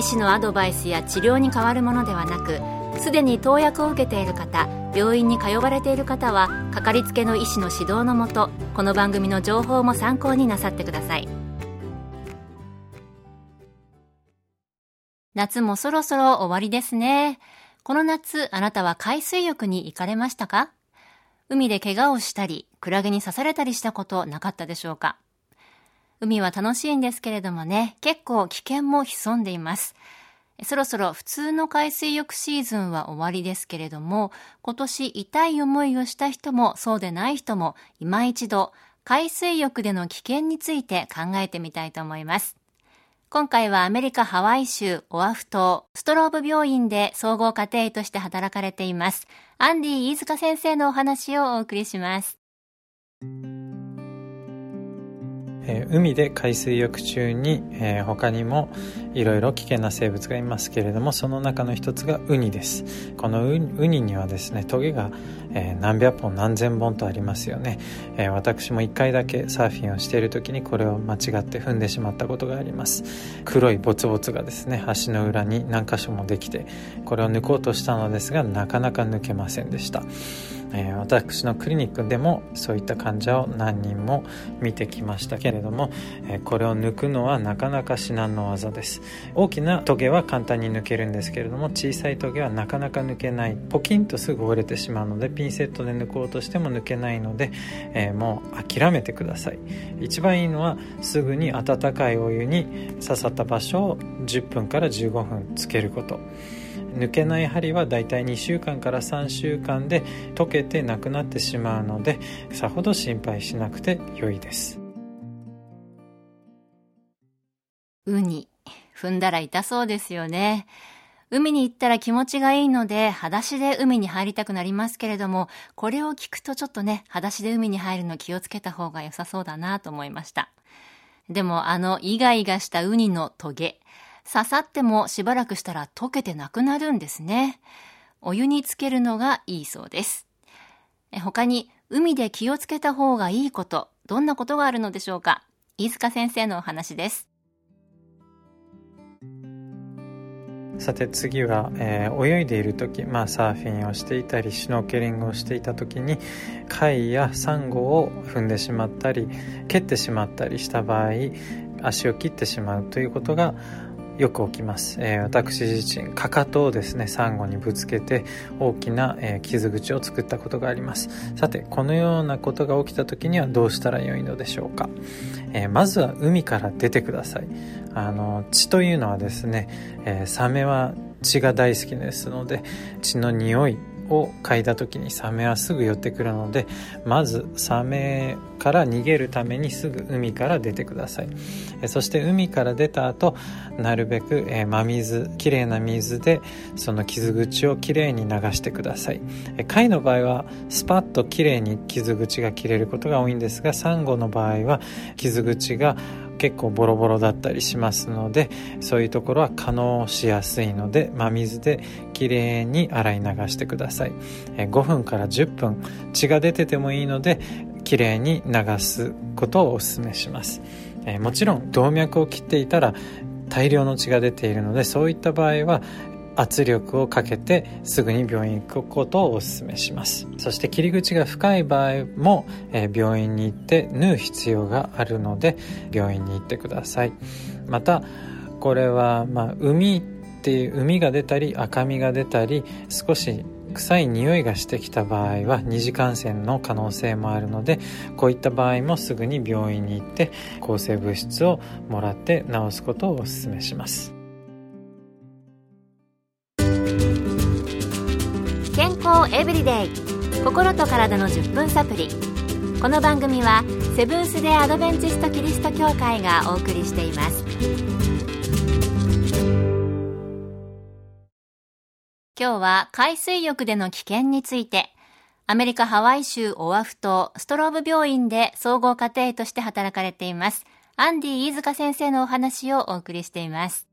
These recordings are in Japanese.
医師のアドバイスや治療に変わるものではなくすでに投薬を受けている方病院に通われている方はかかりつけの医師の指導のもとこの番組の情報も参考になさってください。夏もそろそろ終わりですね。この夏あなたは海水浴に行かれましたか？海で怪我をしたりクラゲに刺されたりしたことなかったでしょうか？海は楽しいんですけれどもね、結構危険も潜んでいます。そろそろ普通の海水浴シーズンは終わりですけれども、今年痛い思いをした人もそうでない人も今一度海水浴での危険について考えてみたいと思います。今回はアメリカハワイ州オアフ島ストローブ病院で総合家庭医として働かれています。アンディ飯塚先生のお話をお送りします。えー、海で海水浴中に、えー、他にもいろいろ危険な生物がいますけれどもその中の一つがウニです。このウニにはですねトゲが、えー、何百本何千本とありますよね、え私も1回だけサーフィンをしている時にこれを間違って踏んでしまったことがあります。黒いボツボツがですね足の裏に何箇所もできてこれを抜こうとしたのですがなかなか抜けませんでした。えー、私のクリニックでもそういった患者を何人も見てきましたけれども、えー、これを抜くのはなかなか至難の業です。大きなトゲは簡単に抜けるんですけれども小さいトゲはなかなか抜けない。ポキンとすぐ折れてしまうのでピンセットで抜こうとしても抜けないので、えー、もう諦めてください。一番いいのはすぐに温かいお湯に刺さった場所を10分から15分つけること。抜けない針はだいたい2週間から3週間で溶けてなくなってしまうのでさほど心配しなくて良いですウニ踏んだら痛そうですよね海に行ったら気持ちがいいので、裸足で海に入りたくなりますけれども、これを聞くとちょっとね、裸足で海に入るの気をつけた方が良さそうだなと思いました。でもあのイガイガしたウニのトゲ、刺さってもしばらくしたら溶けてなくなるんですね。お湯につけるのがいいそうです。他に海で気をつけた方がいいこと、どんなことがあるのでしょうか？飯塚先生のお話です。さて次は、えー、泳いでいる時、まあ、サーフィンをしていたりシュノーケリングをしていた時に貝やサンゴを踏んでしまったり蹴ってしまったりした場合足を切ってしまうということがよく起きます、えー、私自身かかとをですねサンゴにぶつけて大きな、えー、傷口を作ったことがあります。さてこのようなことが起きた時にはどうしたらよいのでしょうか、えー、まずは海から出てください。あの血というのはですね、えサメは血が大好きですので血の匂いを嗅いだ時にサメはすぐ寄ってくるのでまずサメから逃げるためにすぐ海から出てください。そして海から出た後なるべく、真水きれいな水でその傷口をきれいに流してください。貝の場合はスパッときれいに傷口が切れることが多いんですがサンゴの場合は傷口が結構ボロボロだったりしますのでそういうところは可能しやすいので真水できれいに洗い流してください。5分から10分血が出ててもいいのできれいに流すことをおすすめします。もちろん動脈を切っていたら大量の血が出ているのでそういった場合は圧力をかけてすぐに病院行くことをお勧めします。そして切り口が深い場合も、えー、病院に行って縫う必要があるので病院に行ってください。またこれは、まあ、海っていう海が出たり赤みが出たり少し臭い匂いがしてきた場合は二次感染の可能性もあるのでこういった場合もすぐに病院に行って抗生物質をもらって治すことをお勧めします。健康エブリデイ。心と体の10分サプリ。この番組はセブンス・デ・アドベンチスト・キリスト教会がお送りしています。今日は海水浴での危険についてアメリカハワイ州オアフ島ストローブ病院で総合家庭として働かれていますアンディ飯塚先生のお話をお送りしています。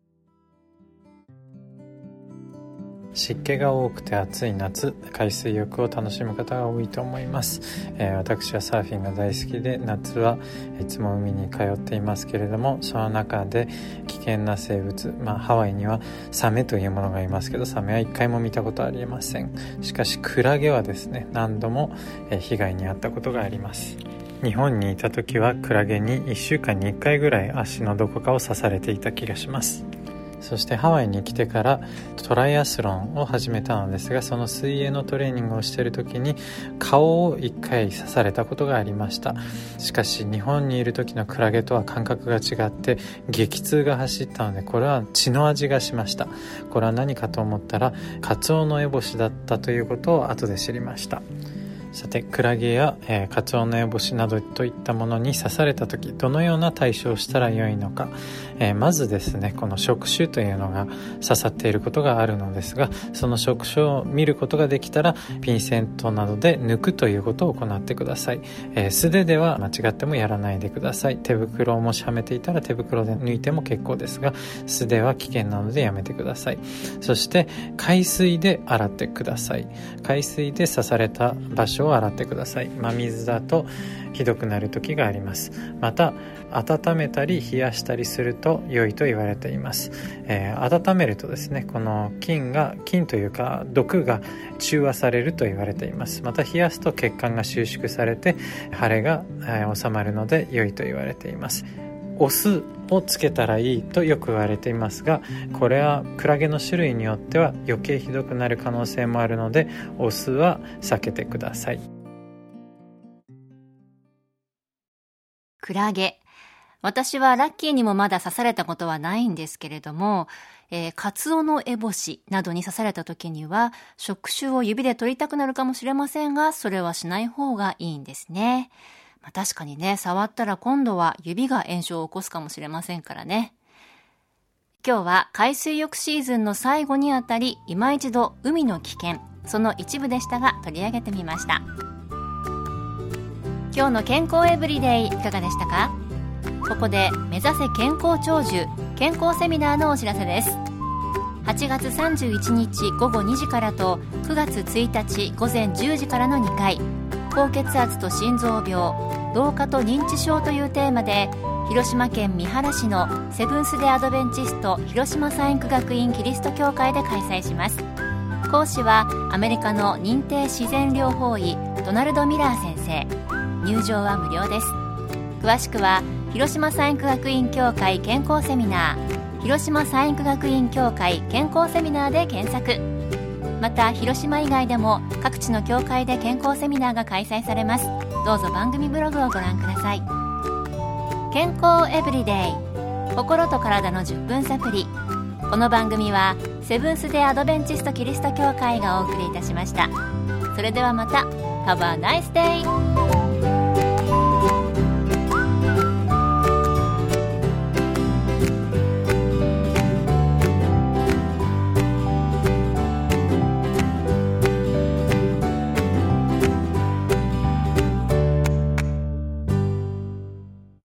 湿気が多くて暑い夏海水浴を楽しむ方が多いと思います、えー、私はサーフィンが大好きで夏はいつも海に通っていますけれどもその中で危険な生物、まあ、ハワイにはサメというものがいますけどサメは一回も見たことありません。しかしクラゲはですね何度も被害に遭ったことがあります。日本にいた時はクラゲに1週間に1回ぐらい足のどこかを刺されていた気がします。そしてハワイに来てからトライアスロンを始めたのですがその水泳のトレーニングをしている時に顔を1回刺されたことがありました。しかし日本にいる時のクラゲとは感覚が違って激痛が走ったのでこれは血の味がしました。これは何かと思ったらカツオノエボシだったということを後で知りました。さてクラゲや、えー、カツオノエボシなどといったものに刺された時どのような対処をしたらよいのか、えー、まずですねこの触手というのが刺さっていることがあるのですがその触手を見ることができたらピンセントなどで抜くということを行ってください、えー、素手では間違ってもやらないでください。手袋をもしはめていたら手袋で抜いても結構ですが素手は危険なのでやめてください。そして海水で洗ってください。海水で刺された場所を洗ってください。真水だとひどくなる時があります。また温めたり冷やしたりすると良いと言われています、えー、温めるとですねこの菌が菌というか毒が中和されると言われています。また冷やすと血管が収縮されて腫れが、えー、収まるので良いと言われています。お酢をつけたらいいとよく言われていますがこれはクラゲの種類によっては余計ひどくなる可能性もあるのでお酢は避けてください。クラゲ。私はラッキーにもまだ刺されたことはないんですけれども、えー、カツオのエボシなどに刺された時には、触手を指で取りたくなるかもしれませんが、それはしない方がいいんですね。まあ、確かにね、触ったら今度は指が炎症を起こすかもしれませんからね。今日は海水浴シーズンの最後にあたり、今一度海の危険、その一部でしたが取り上げてみました。今日の健康エブリデイいかがでしたか？ここで目指せ健康長寿健康セミナーのお知らせです8月31日午後2時からと9月1日午前10時からの2回高血圧と心臓病老化と認知症というテーマで広島県三原市のセブンス・デ・アドベンチスト広島サイン学院キリスト教会で開催します。講師はアメリカの認定自然療法医ドナルド・ミラー先生。入場は無料です。詳しくは広島サイン学院協会健康セミナー。広島サイン学院協会健康セミナーで検索。また広島以外でも各地の教会で健康セミナーが開催されます。どうぞ番組ブログをご覧ください。健康エブリデイ。心と体の10分サプリこの番組はセブンス・デ・アドベンチスト・キリスト教会がお送りいたしました。それではまた。Have a nice day!